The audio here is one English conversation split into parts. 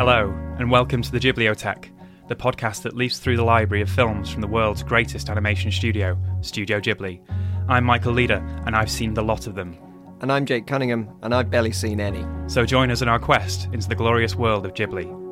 Hello, and welcome to the Ghibliotheque, the podcast that leafs through the library of films from the world's greatest animation studio, Studio Ghibli. I'm Michael Leader, and I've seen the lot of them. And I'm Jake Cunningham, and I've barely seen any. So join us in our quest into the glorious world of Ghibli.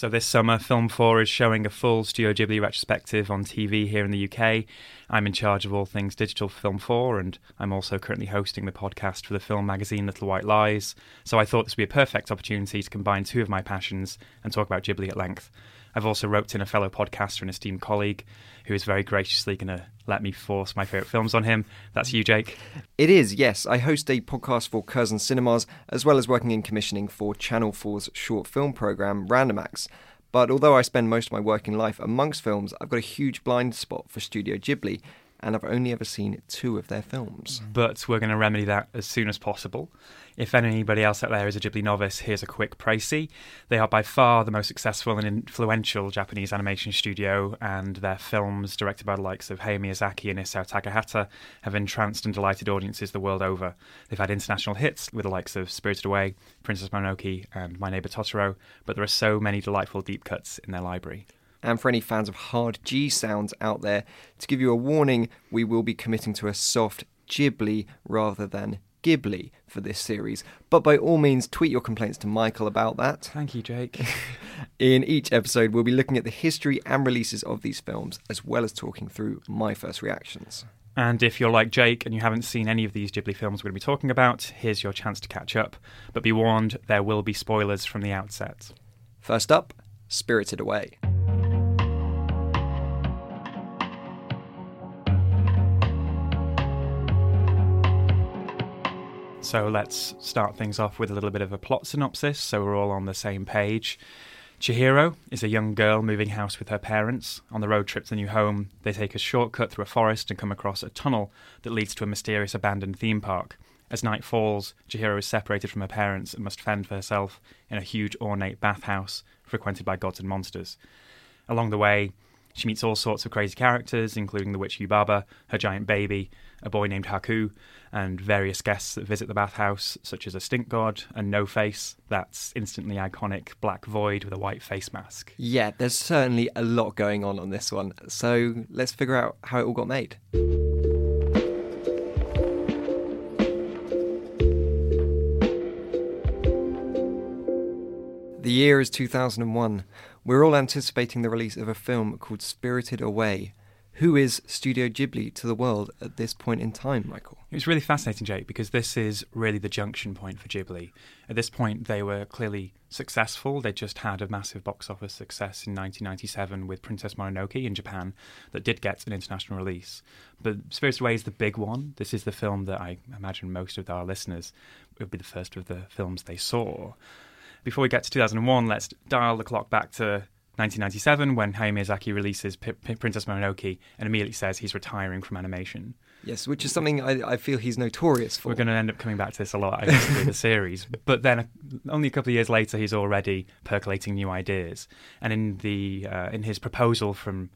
So this summer, Film 4 is showing a full Studio Ghibli retrospective on TV here in the UK. I'm in charge of all things digital for Film 4, and I'm also currently hosting the podcast for the film magazine Little White Lies. So I thought this would be a perfect opportunity to combine two of my passions and talk about Ghibli at length. I've also roped in a fellow podcaster and esteemed colleague who is very graciously going to let me force my favourite films on him. That's you, Jake. It is, yes. I host a podcast for Curzon Cinemas, as well as working in commissioning for Channel 4's short film programme, Random Acts. But although I spend most of my working life amongst films, I've got a huge blind spot for Studio Ghibli, and I've only ever seen two of their films. Mm-hmm. But we're going to remedy that as soon as possible. If anybody else out there is a Ghibli novice, here's a quick précis. They are by far the most successful and influential Japanese animation studio, and their films, directed by the likes of Hayao Miyazaki and Isao Takahata, have entranced and delighted audiences the world over. They've had international hits with the likes of Spirited Away, Princess Mononoke, and My Neighbor Totoro, but there are so many delightful deep cuts in their library. And for any fans of hard G sounds out there, to give you a warning, we will be committing to a soft Ghibli rather than Ghibli for this series. But by all means, tweet your complaints to Michael about that. Thank you, Jake. In each episode, we'll be looking at the history and releases of these films, as well as talking through my first reactions. And if you're like Jake and you haven't seen any of these Ghibli films we're going to be talking about, here's your chance to catch up. But be warned, there will be spoilers from the outset. First up, Spirited Away. So let's start things off with a little bit of a plot synopsis so we're all on the same page. Chihiro is a young girl moving house with her parents. On the road trip to the new home, they take a shortcut through a forest and come across a tunnel that leads to a mysterious abandoned theme park. As night falls, Chihiro is separated from her parents and must fend for herself in a huge ornate bathhouse frequented by gods and monsters. Along the way, she meets all sorts of crazy characters, including the witch Yubaba, her giant baby, a boy named Haku, and various guests that visit the bathhouse, such as a stink god and No Face, that's instantly iconic black void with a white face mask. Yeah, there's certainly a lot going on on this one. So let's figure out how it all got made. The year is 2001. We're all anticipating the release of a film called Spirited Away. Who is Studio Ghibli to the world at this point in time, Michael? It was really fascinating, Jake, because this is really the junction point for Ghibli. At this point, they were clearly successful. They just had a massive box office success in 1997 with Princess Mononoke in Japan that did get an international release. But Spirited Away is the big one. This is the film that I imagine most of our listeners would be the first of the films they saw before we get to 2001, let's dial the clock back to 1997 when Hayao Miyazaki releases P- P- Princess Mononoke and immediately says he's retiring from animation. Yes, which is something I, I feel he's notorious for. We're going to end up coming back to this a lot, I guess, through the series. But then, uh, only a couple of years later, he's already percolating new ideas. And in the uh, in his proposal from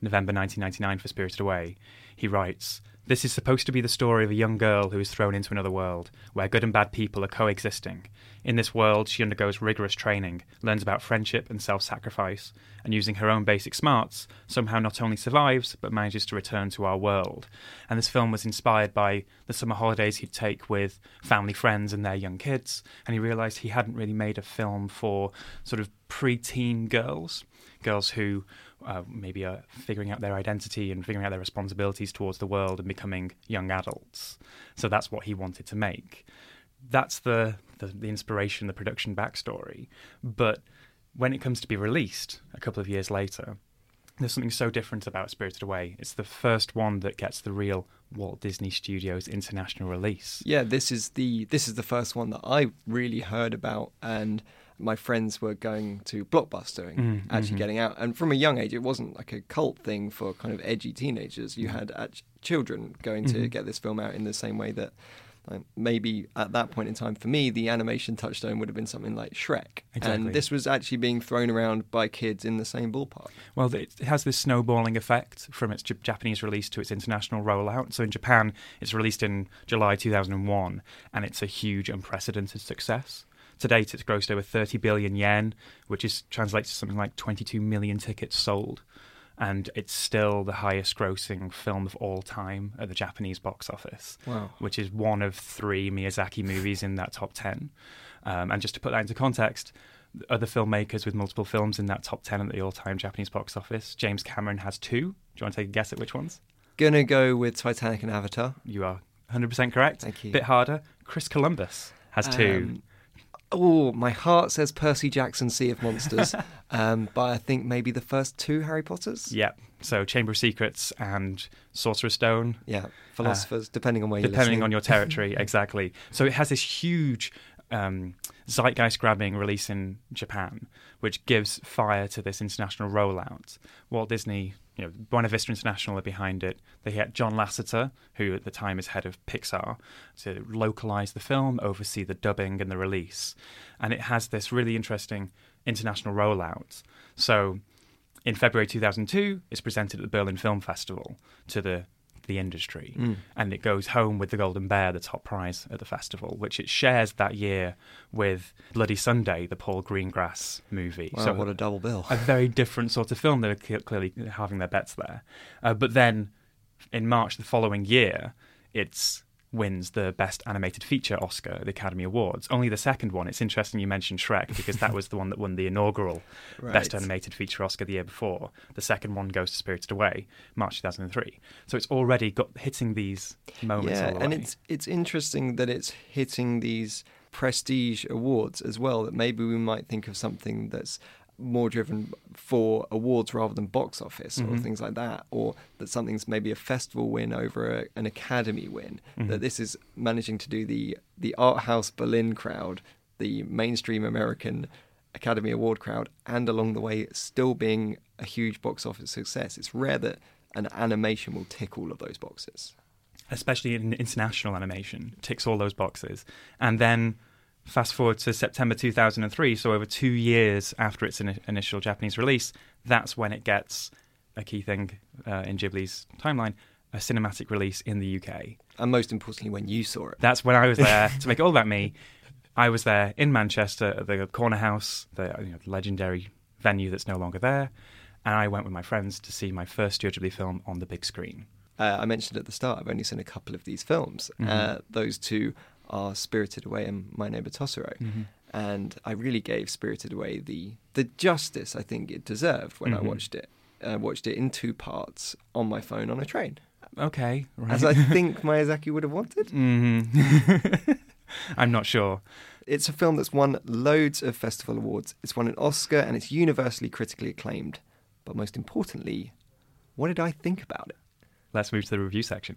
November 1999 for Spirited Away, he writes, This is supposed to be the story of a young girl who is thrown into another world, where good and bad people are coexisting. In this world, she undergoes rigorous training, learns about friendship and self sacrifice, and using her own basic smarts, somehow not only survives, but manages to return to our world. And this film was inspired by the summer holidays he'd take with family friends and their young kids, and he realised he hadn't really made a film for sort of pre-teen girls, girls who uh, maybe are figuring out their identity and figuring out their responsibilities towards the world and becoming young adults. So that's what he wanted to make. That's the, the, the inspiration, the production backstory. But when it comes to be released a couple of years later, there's something so different about Spirited Away. It's the first one that gets the real Walt Disney Studios international release. Yeah, this is the this is the first one that I really heard about and my friends were going to Blockbuster and Mm, actually mhm. getting out. And from a young age, it wasn't like a cult thing for kind of edgy teenagers. You had act- children going to Mhm. get this film out in the same way that like, maybe at that point in time, for me, the animation touchstone would have been something like Shrek. Exactly. And this was actually being thrown around by kids in the same ballpark. Well, it has this snowballing effect from its Japanese release to its international rollout. So in Japan, it's released in July 2001, and it's a huge, unprecedented success. To date, it's grossed over 30 billion yen, which is translates to something like 22 million tickets sold. And it's still the highest grossing film of all time at the Japanese box office, Wow. which is one of three Miyazaki movies in that top 10. Um, and just to put that into context, other filmmakers with multiple films in that top 10 at the all time Japanese box office, James Cameron has two. Do you want to take a guess at which ones? Gonna go with Titanic and Avatar. You are 100% correct. Thank you. Bit harder. Chris Columbus has two. Oh, my heart says Percy Jackson, Sea of Monsters, um, but I think maybe the first two Harry Potters. yeah. So Chamber of Secrets and Sorcerer's Stone Yeah, philosophers, depending on where you're depending listening. on your territory exactly so it has this huge um, zeitgeist grabbing release in japan which gives fire to this international rollout walt disney you know buena vista international are behind it. They had john lasseter who at the time is head of pixar to localize the film oversee the dubbing and the release. And it has this really interesting international rollout. So in February 2002, it's presented at the Berlin Film Festival to the the industry, Mm. and it goes home with the Golden Bear, the top prize at the festival, which it shares that year with Bloody Sunday, the Paul Greengrass movie. Wow, what a double bill. a very different sort of film. They're clearly having their bets there. Uh, but then in March the following year, it's wins the Best Animated Feature Oscar at the Academy Awards. Only the second one. It's interesting you mentioned Shrek because that was the one that won the inaugural Best Animated Feature Oscar the year before. The second one goes to Spirited Away, March 2003. So it's already got hitting these moments. yeah, all the and it's it's interesting that it's hitting these prestige awards as well. That maybe we might think of something that's more driven for awards rather than box office or Mhm. things like that, or that something's maybe a festival win over a, an academy win. That Mhm. this is managing to do the the art house Berlin crowd, the mainstream American Academy Award crowd, and along the way still being a huge box office success. It's rare that an animation will tick all of those boxes. especially in international animation, ticks all those boxes. And then fast forward to September 2003, so over two years after its ini initial Japanese release, that's when it gets a key thing uh, in Ghibli's timeline a cinematic release in the UK. And most importantly, when you saw it. That's when I was there to make it all about me. I was there in Manchester at the Corner House, the you know, legendary venue that's no longer there. And I went with my friends to see my first Studio Ghibli film on the big screen. Uh, I mentioned at the start, I've only seen a couple of these films. Mhm. Uh, those two are Spirited Away and My Neighbor Totoro. And I really gave Spirited Away the the justice I think it deserved when I Mhm. watched it. I watched it in two parts on my phone on a train, Okay, right. as I think Miyazaki would have wanted. hmm I'm not sure. It's a film that's won loads of festival awards. It's won an Oscar and it's universally critically acclaimed. But most importantly, what did I think about it? Let's move to the review section.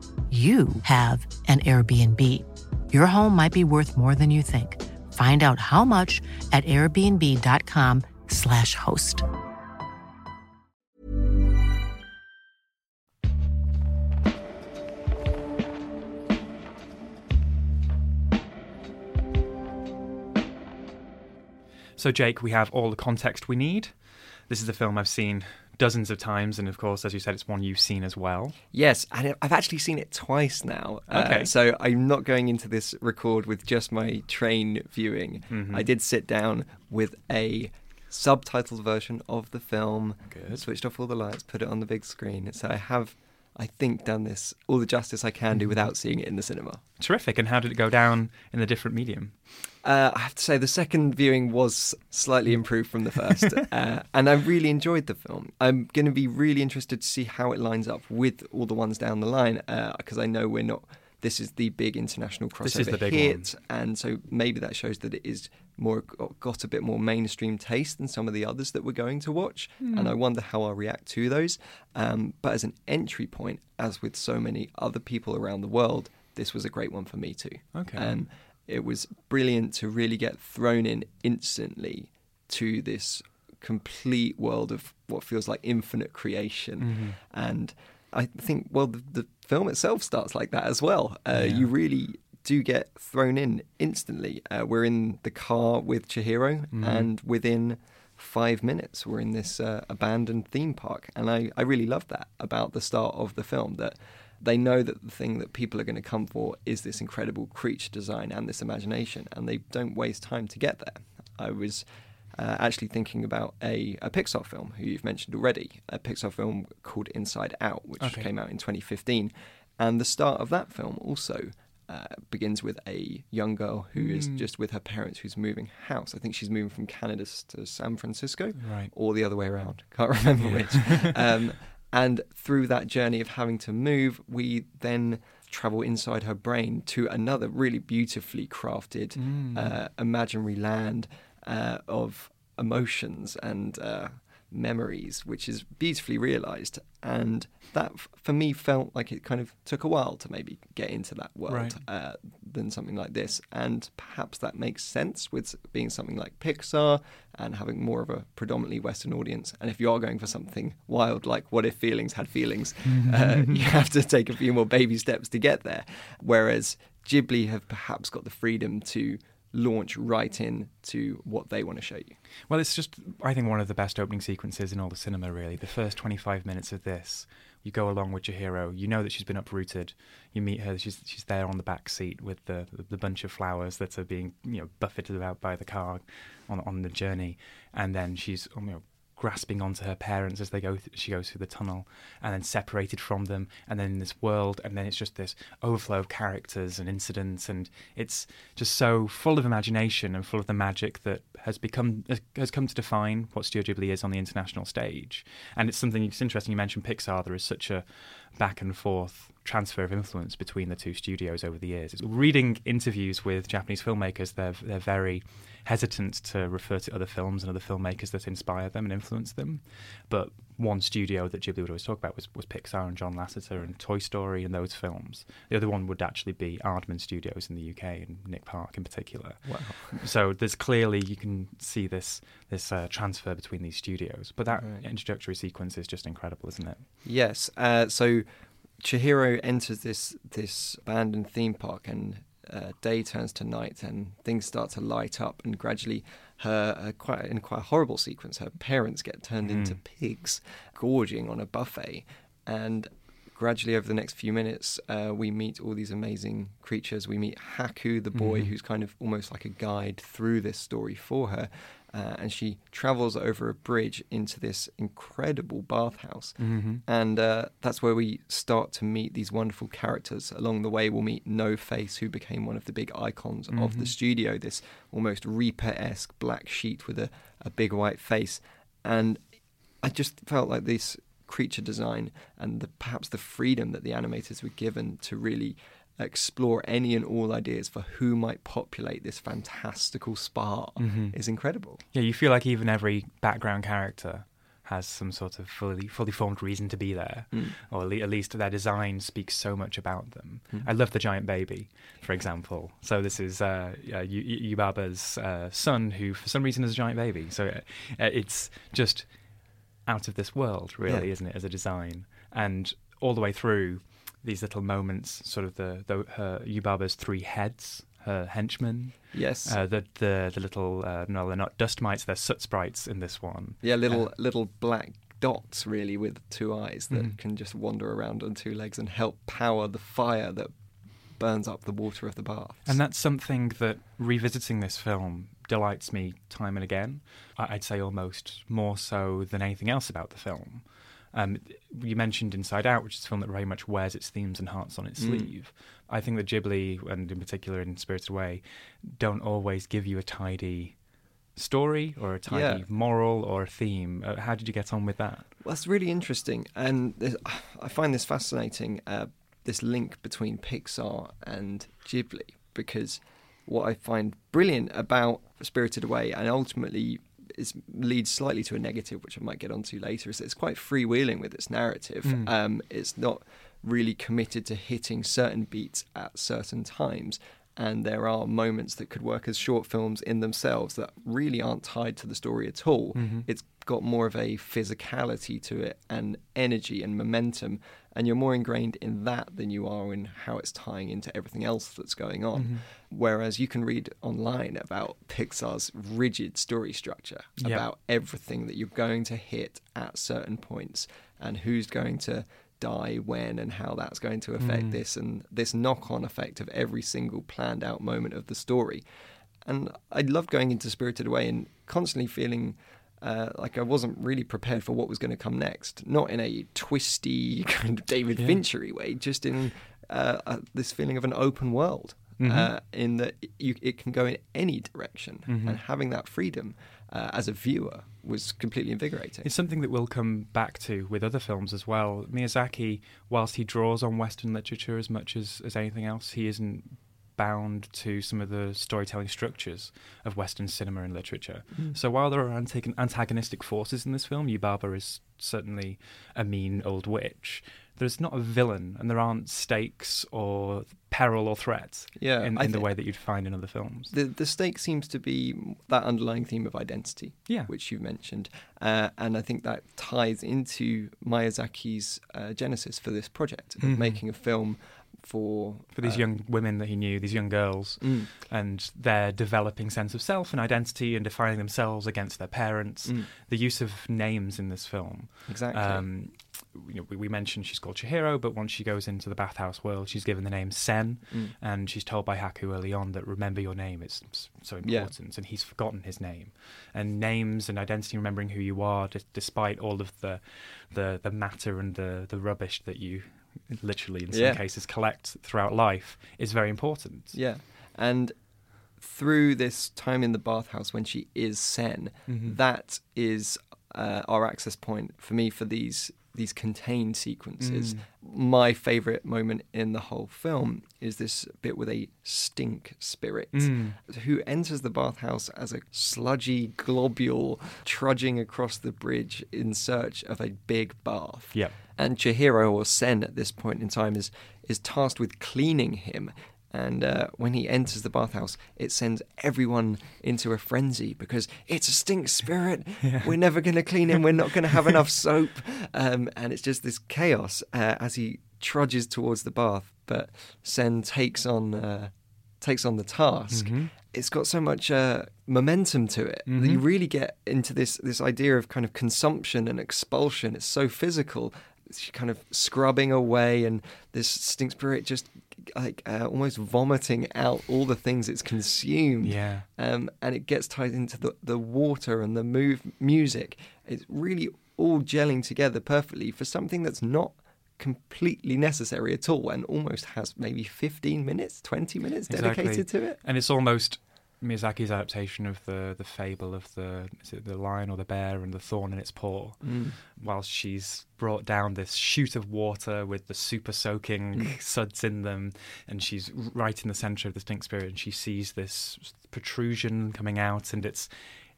you have an Airbnb. Your home might be worth more than you think. Find out how much at airbnb.com/slash host. So, Jake, we have all the context we need. This is a film I've seen dozens of times, and of course, as you said, it's one you've seen as well. Yes, and I've actually seen it twice now. Okay. Uh, so I'm not going into this record with just my train viewing. Mm-hmm. I did sit down with a subtitled version of the film, Good. switched off all the lights, put it on the big screen. So I have, I think, done this all the justice I can do Mm-hmm. without seeing it in the cinema. Terrific. And how did it go down in the different medium? Uh, I have to say, the second viewing was slightly improved from the first, uh, and I really enjoyed the film. I'm going to be really interested to see how it lines up with all the ones down the line, because I know we're not. This is the big international crossover This is the big hit, and so maybe that shows that it is more got a bit more mainstream taste than some of the others that we're going to watch. And I wonder how I'll react to those. Um, but as an entry point, as with so many other people around the world, this was a great one for me too. Okay. Um, it was brilliant to really get thrown in instantly to this complete world of what feels like infinite creation. Mm-hmm. And I think, well, the, the film itself starts like that as well. Uh, You really do get thrown in instantly. Uh, we're in the car with Chihiro, Mm-hmm. and within five minutes, we're in this uh, abandoned theme park. And I, I really love that about the start of the film that they know that the thing that people are going to come for is this incredible creature design and this imagination, and they don't waste time to get there. I was uh, actually thinking about a, a Pixar film who you've mentioned already, a Pixar film called Inside Out, which Okay. came out in 2015. And the start of that film also uh, begins with a young girl who is just with her parents who's moving house. I think she's moving from Canada to San Francisco, Right. or the other way around. Can't remember which. um, and through that journey of having to move, we then travel inside her brain to another really beautifully crafted uh, imaginary land uh, of emotions and uh, memories, which is beautifully realized. And that, for me, felt like it kind of took a while to maybe get into that world Right. uh, than something like this. And perhaps that makes sense with being something like Pixar and having more of a predominantly Western audience. And if you are going for something wild, like what if feelings had feelings, uh, you have to take a few more baby steps to get there. Whereas Ghibli have perhaps got the freedom to launch right in to what they want to show you. Well, it's just, I think, one of the best opening sequences in all the cinema, really. The first 25 minutes of this, you go along with your hero. You know that she's been uprooted. You meet her. She's she's there on the back seat with the the bunch of flowers that are being you know buffeted about by the car on on the journey, and then she's um, you know grasping onto her parents as they go. Th- she goes through the tunnel, and then separated from them, and then in this world, and then it's just this overflow of characters and incidents, and it's just so full of imagination and full of the magic that has become has come to define what Studio Ghibli is on the international stage. And it's something. It's interesting you mentioned Pixar. There is such a back and forth transfer of influence between the two studios over the years. It's Reading interviews with Japanese filmmakers, they're they're very hesitant to refer to other films and other filmmakers that inspire them and influence them. But one studio that Ghibli would always talk about was, was Pixar and John Lasseter and Toy Story and those films. The other one would actually be Aardman Studios in the UK and Nick Park in particular. Wow. So there's clearly you can see this this uh, transfer between these studios. But that Right. introductory sequence is just incredible, isn't it? Yes. Uh, so Chihiro enters this this abandoned theme park, and uh, day turns to night, and things start to light up, and gradually, her uh, quite in quite a horrible sequence, her parents get turned into pigs, gorging on a buffet, and gradually over the next few minutes, uh, we meet all these amazing creatures. We meet Haku, the boy, Mhm. who's kind of almost like a guide through this story for her. Uh, and she travels over a bridge into this incredible bathhouse. Mm-hmm. And uh, that's where we start to meet these wonderful characters. Along the way, we'll meet No Face, who became one of the big icons of the Mhm. studio, this almost Reaper esque black sheet with a, a big white face. And I just felt like this creature design and the, perhaps the freedom that the animators were given to really explore any and all ideas for who might populate this fantastical spa Mhm. is incredible. Yeah, you feel like even every background character has some sort of fully fully formed reason to be there, Mm. or at least their design speaks so much about them. Mm. I love the giant baby, for example. So this is uh, uh, Yu- Yu- Yubaba's uh, son, who for some reason is a giant baby. So uh, uh, it's just out of this world, really, Yeah. isn't it, as a design? And all the way through these little moments, sort of the, the her Yubaba's three heads, her henchmen. Yes. Uh, the the the little uh, no, they're not dust mites. They're soot sprites in this one. Yeah, little Uh, little black dots really with two eyes that Mhm. can just wander around on two legs and help power the fire that burns up the water of the bath. and that's something that revisiting this film delights me time and again. I'd say almost more so than anything else about the film. Um, you mentioned Inside Out, which is a film that very much wears its themes and hearts on its Mm. sleeve. I think that Ghibli, and in particular in Spirited Away, don't always give you a tidy story or a tidy Yeah. moral or a theme. Uh, how did you get on with that? Well, that's really interesting, and I find this fascinating. Uh, this link between Pixar and Ghibli, because what I find brilliant about Spirited Away, and ultimately is leads slightly to a negative, which I might get onto later, is that it's quite freewheeling with its narrative. Mm. Um, it's not really committed to hitting certain beats at certain times. And there are moments that could work as short films in themselves that really aren't tied to the story at all. Mhm. It's got more of a physicality to it and energy and momentum. And you're more ingrained in that than you are in how it's tying into everything else that's going on. Mhm. Whereas you can read online about Pixar's rigid story structure, Yep. about everything that you're going to hit at certain points and who's going to die when and how that's going to affect Mm. this and this knock on effect of every single planned out moment of the story. And I loved going into Spirited Away and constantly feeling uh, like I wasn't really prepared for what was going to come next. Not in a twisty kind of David Yeah. Finchery way, just in uh, uh, this feeling of an open world. Mhm. Uh, in that you, it can go in any direction, Mhm. and having that freedom uh, as a viewer was completely invigorating. It's something that we'll come back to with other films as well. Miyazaki, whilst he draws on Western literature as much as, as anything else, he isn't bound to some of the storytelling structures of Western cinema and literature. So while there are antag- antagonistic forces in this film, Yubaba is certainly a mean old witch. There's not a villain, and there aren't stakes or peril or threats Yeah, in, in the way that you'd find in other films. The the stake seems to be that underlying theme of identity, Yeah. which you've mentioned, uh, and I think that ties into Miyazaki's uh, genesis for this project of Mhm. making a film for for these uh, young women that he knew, these young girls, Mm. and their developing sense of self and identity and defining themselves against their parents. Mm. The use of names in this film. Exactly. Um, you know, we, we mentioned she's called Chihiro, but once she goes into the bathhouse world, she's given the name Sen, Mm. and she's told by Haku early on that remember your name is so Yeah. important, and he's forgotten his name. And names and identity, remembering who you are, d- despite all of the, the the matter and the the rubbish that you literally in some Yeah. cases collect throughout life, is very important. Yeah, and through this time in the bathhouse when she is Sen, Mhm. that is uh, our access point for me for these these contained sequences. Mm. My favorite moment in the whole film is this bit with a stink spirit Mm. who enters the bathhouse as a sludgy globule trudging across the bridge in search of a big bath. Yep. And Chihiro or Sen at this point in time is is tasked with cleaning him. And uh, when he enters the bathhouse, it sends everyone into a frenzy because it's a stink spirit. We're never going to clean him. We're not going to have enough soap. Um, and it's just this chaos uh, as he trudges towards the bath. But Sen takes on uh, takes on the task. Mhm. It's got so much uh, momentum to it that you Mhm. really get into this this idea of kind of consumption and expulsion. It's so physical. She's kind of scrubbing away, and this stink spirit just like uh, almost vomiting out all the things it's consumed. Yeah. Um, and it gets tied into the, the water and the move music. It's really all gelling together perfectly for something that's not completely necessary at all and almost has maybe 15 minutes, 20 minutes dedicated Exactly. to it. And it's almost Miyazaki's adaptation of the the fable of the is it the lion or the bear and the thorn in its paw. Mm. Whilst she's brought down this chute of water with the super soaking suds in them, and she's right in the centre of the stink spirit, and she sees this protrusion coming out, and it's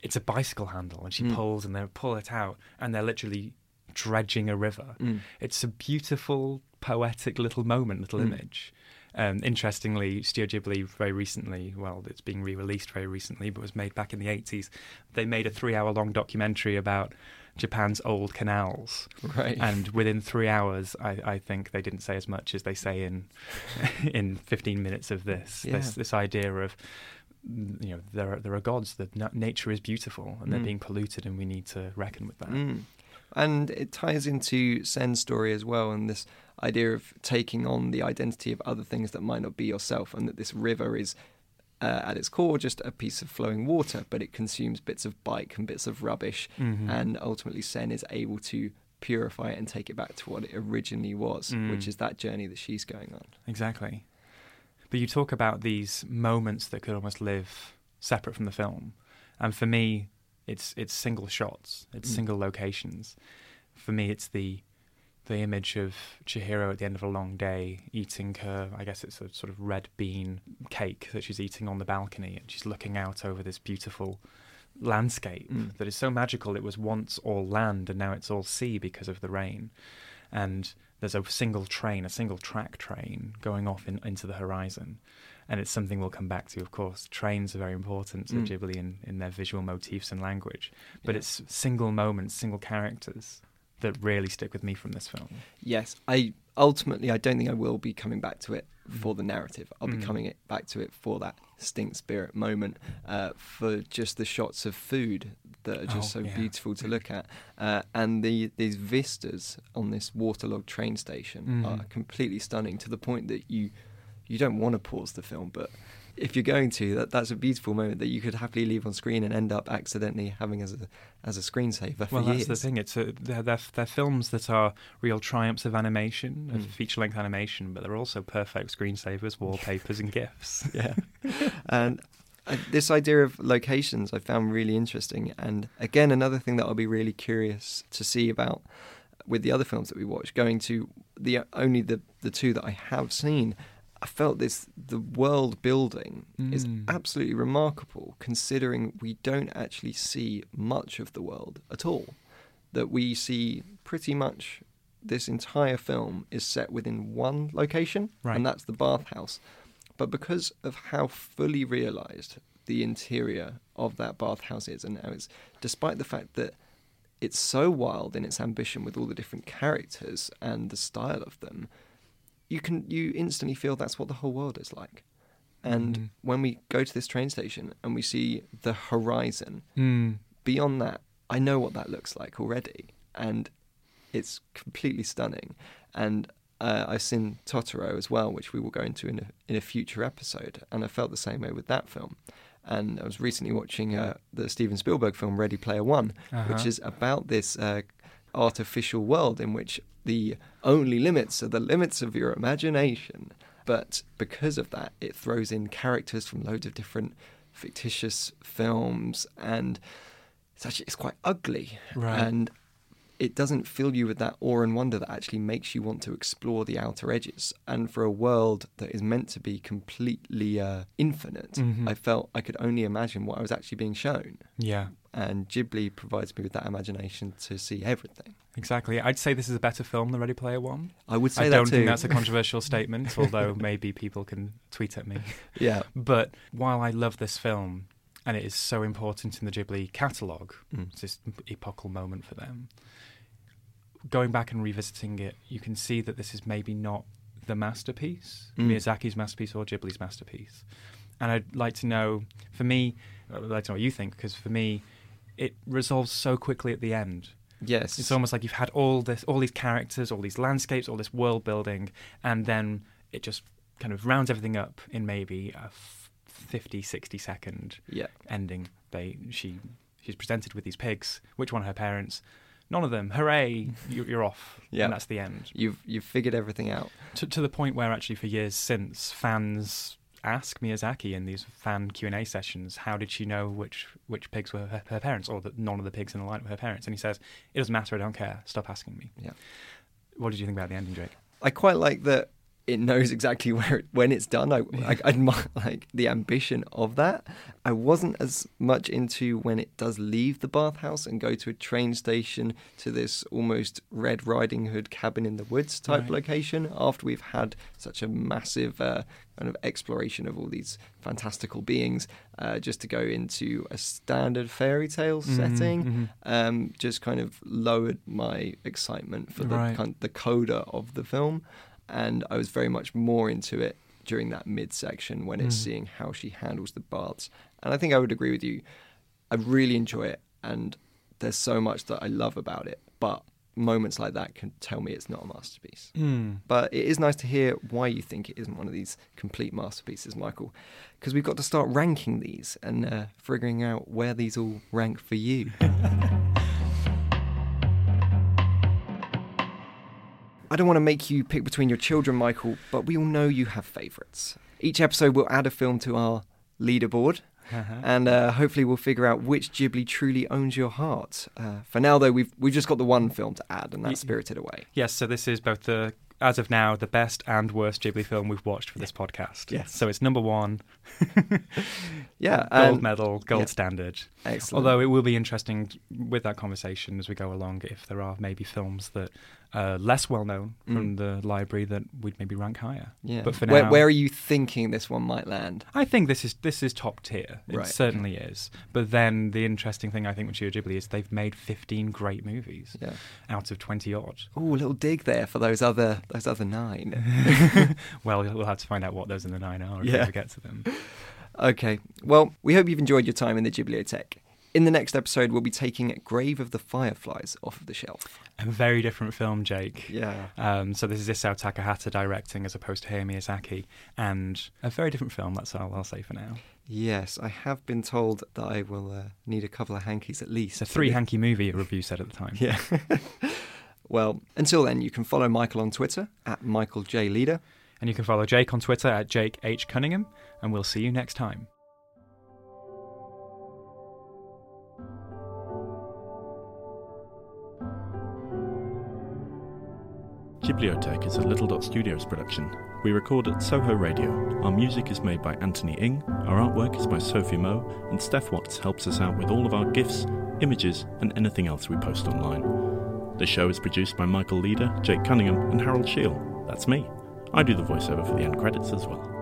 it's a bicycle handle, and she Mm. pulls and they pull it out, and they're literally dredging a river. Mm. It's a beautiful, poetic little moment, little Mm. image. Um, interestingly, Studio Ghibli very recently, well, it's being re-released very recently, but was made back in the 80s. They made a three-hour-long documentary about Japan's old canals, Right. and within three hours, I, I think they didn't say as much as they say in in 15 minutes of this. Yeah. This this idea of you know there are, there are gods that nature is beautiful and they're Mm. being polluted, and we need to reckon with that. Mm. And it ties into Sen's story as well, and this idea of taking on the identity of other things that might not be yourself, and that this river is, uh, at its core, just a piece of flowing water, but it consumes bits of bike and bits of rubbish, Mhm. and ultimately Sen is able to purify it and take it back to what it originally was, Mm. which is that journey that she's going on. Exactly. But you talk about these moments that could almost live separate from the film, and for me, it's it's single shots, it's Mm. single locations. For me, it's the the image of Chihiro at the end of a long day eating her, I guess it's a sort of red bean cake that she's eating on the balcony, and she's looking out over this beautiful landscape Mm. that is so magical. It was once all land, and now it's all sea because of the rain. And there's a single train, a single track train going off in, into the horizon. And it's something we'll come back to, of course. Trains are very important to Mm. Ghibli in, in their visual motifs and language. But Yeah. it's single moments, single characters that really stick with me from this film. Yes, I ultimately I don't think I will be coming back to it for the narrative. I'll be Mm. coming it back to it for that stink spirit moment, uh, for just the shots of food that are just Oh, so yeah. beautiful to look at, uh, and the these vistas on this waterlogged train station Mhm. are completely stunning to the point that you you don't want to pause the film, but if you're going to, that that's a beautiful moment that you could happily leave on screen and end up accidentally having as a as a screensaver for Well, years. that's the thing. It's a, they're, they're, they're films that are real triumphs of animation, of Mm. feature length animation, but they're also perfect screensavers, wallpapers, and GIFs. yeah. and uh, this idea of locations I found really interesting. And again, another thing that I'll be really curious to see about with the other films that we watch, going to the only the, the two that I have seen, I felt this the world building is Mm. absolutely remarkable considering we don't actually see much of the world at all. That we see pretty much this entire film is set within one location, Right. and that's the bathhouse. But because of how fully realized the interior of that bathhouse is, and how it's, despite the fact that it's so wild in its ambition with all the different characters and the style of them, you can you instantly feel that's what the whole world is like. And Mm. when we go to this train station and we see the horizon, Mm. beyond that, I know what that looks like already, and it's completely stunning. And uh, I've seen Totoro as well, which we will go into in a, in a future episode, and I felt the same way with that film. And I was recently watching uh, the Steven Spielberg film Ready Player One, which Uh-huh. is about this uh, artificial world in which the only limits are the limits of your imagination. But because of that, it throws in characters from loads of different fictitious films, and it's actually it's quite ugly, Right. and it doesn't fill you with that awe and wonder that actually makes you want to explore the outer edges. And for a world that is meant to be completely uh, infinite, Mhm. I felt I could only imagine what I was actually being shown. Yeah, And Ghibli provides me with that imagination to see everything. exactly. I'd say this is a better film than Ready Player One. I would say I don't too. think that's a controversial statement, although maybe people can tweet at me. yeah. But while I love this film, and it is so important in the Ghibli catalogue, Mm. it's this epochal moment for them. Going back and revisiting it, you can see that this is maybe not the masterpiece, Mm. Miyazaki's masterpiece or Ghibli's masterpiece. And I'd like to know, for me, I'd like to know what you think, because for me, it resolves so quickly at the end. Yes. It's almost like you've had all this, all these characters, all these landscapes, all this world building, and then it just kind of rounds everything up in maybe a f- 50, 60 second yeah. ending. They, she, she's presented with these pigs. Which one are her parents? None of them. Hooray! You- You're off. Yeah. and that's the end. You've you've figured everything out. To, to the point where actually, for years since, fans ask Miyazaki in these fan Q and A sessions, how did she know which which pigs were her, her parents, or that none of the pigs in the line were her parents? And he says, "It doesn't matter. I don't care. Stop asking me." Yeah. What did you think about the ending, Jake? I quite like that it knows exactly where it, when it's done. I, I, admire like the ambition of that. I wasn't as much into when it does leave the bathhouse and go to a train station to this almost Red Riding Hood cabin in the woods type Right. location after we've had such a massive uh, kind of exploration of all these fantastical beings uh, just to go into a standard fairy tale Mhm, setting mhm. um, just kind of lowered my excitement for the Right. kind the coda of the film, and I was very much more into it during that midsection when it's Mhm. seeing how she handles the baths. And I think I would agree with you. I really enjoy it, and there's so much that I love about it, but moments like that can tell me it's not a masterpiece. Mm. But it is nice to hear why you think it isn't one of these complete masterpieces, Michael, because we've got to start ranking these and uh, figuring out where these all rank for you. I don't want to make you pick between your children, Michael, but we all know you have favourites. Each episode we'll add a film to our leaderboard, Uh-huh. and uh, hopefully we'll figure out which Ghibli truly owns your heart. Uh, for now, though, we've we've just got the one film to add, and that's Spirited Away. Yes, so this is both the, as of now, the best and worst Ghibli film we've watched for this podcast. Yes. So it's number one, Yeah, gold and- medal, gold yeah. standard. Excellent. Although it will be interesting with that conversation as we go along if there are maybe films that are less well known from the library that we'd maybe rank higher. Mm. yeah, But for where, now, where are you thinking this one might land? I think this is this is top tier. It Right. certainly is. But then the interesting thing I think with Studio Ghibli is they've made 15 great movies Yeah. out of 20 odd. Oh, a little dig there for those other those other nine. well, we'll have to find out what those in the nine are if Yeah. we ever get to them. okay. Well, we hope you've enjoyed your time in the Ghibliothèque. In the next episode, we'll be taking Grave of the Fireflies off of the shelf. A very different film, Jake. Yeah. Um, so this is Isao Takahata directing as opposed to Hayao Miyazaki, and a very different film. That's all I'll say for now. Yes, I have been told that I will uh, need a couple of hankies at least. It's a three hanky movie. A review said at the time. Yeah. well, until then, you can follow Michael on Twitter at Michael J Leader. And you can follow Jake on Twitter at Jake H Cunningham, and we'll see you next time. Ghibliothèque is a Little Dot Studios production. We record at Soho Radio. Our music is made by Anthony Ing, our artwork is by Sophie Moe, and Steph Watts helps us out with all of our GIFs, images, and anything else we post online. The show is produced by Michael Leader, Jake Cunningham, and Harold Scheel. That's me. I do the voiceover for the end credits as well.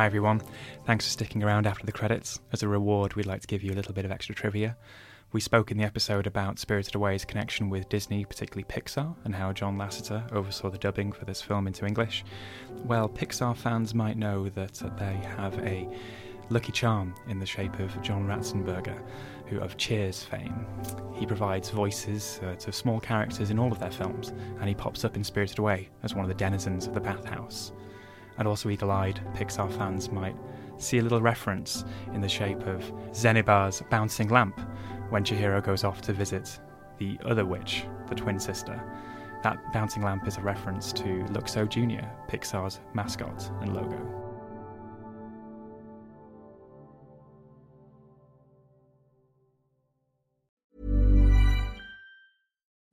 Hi everyone. Thanks for sticking around after the credits. As a reward, we'd like to give you a little bit of extra trivia. We spoke in the episode about Spirited Away's connection with Disney, particularly Pixar, and how John Lasseter oversaw the dubbing for this film into English. Well, Pixar fans might know that they have a lucky charm in the shape of John Ratzenberger, who of Cheers fame. He provides voices uh, to small characters in all of their films, and he pops up in Spirited Away as one of the denizens of the bathhouse. And also, eagle eyed Pixar fans might see a little reference in the shape of Zeniba's bouncing lamp when Chihiro goes off to visit the other witch, the twin sister. That bouncing lamp is a reference to Luxo Jr., Pixar's mascot and logo.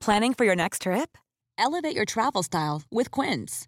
Planning for your next trip? Elevate your travel style with Quince.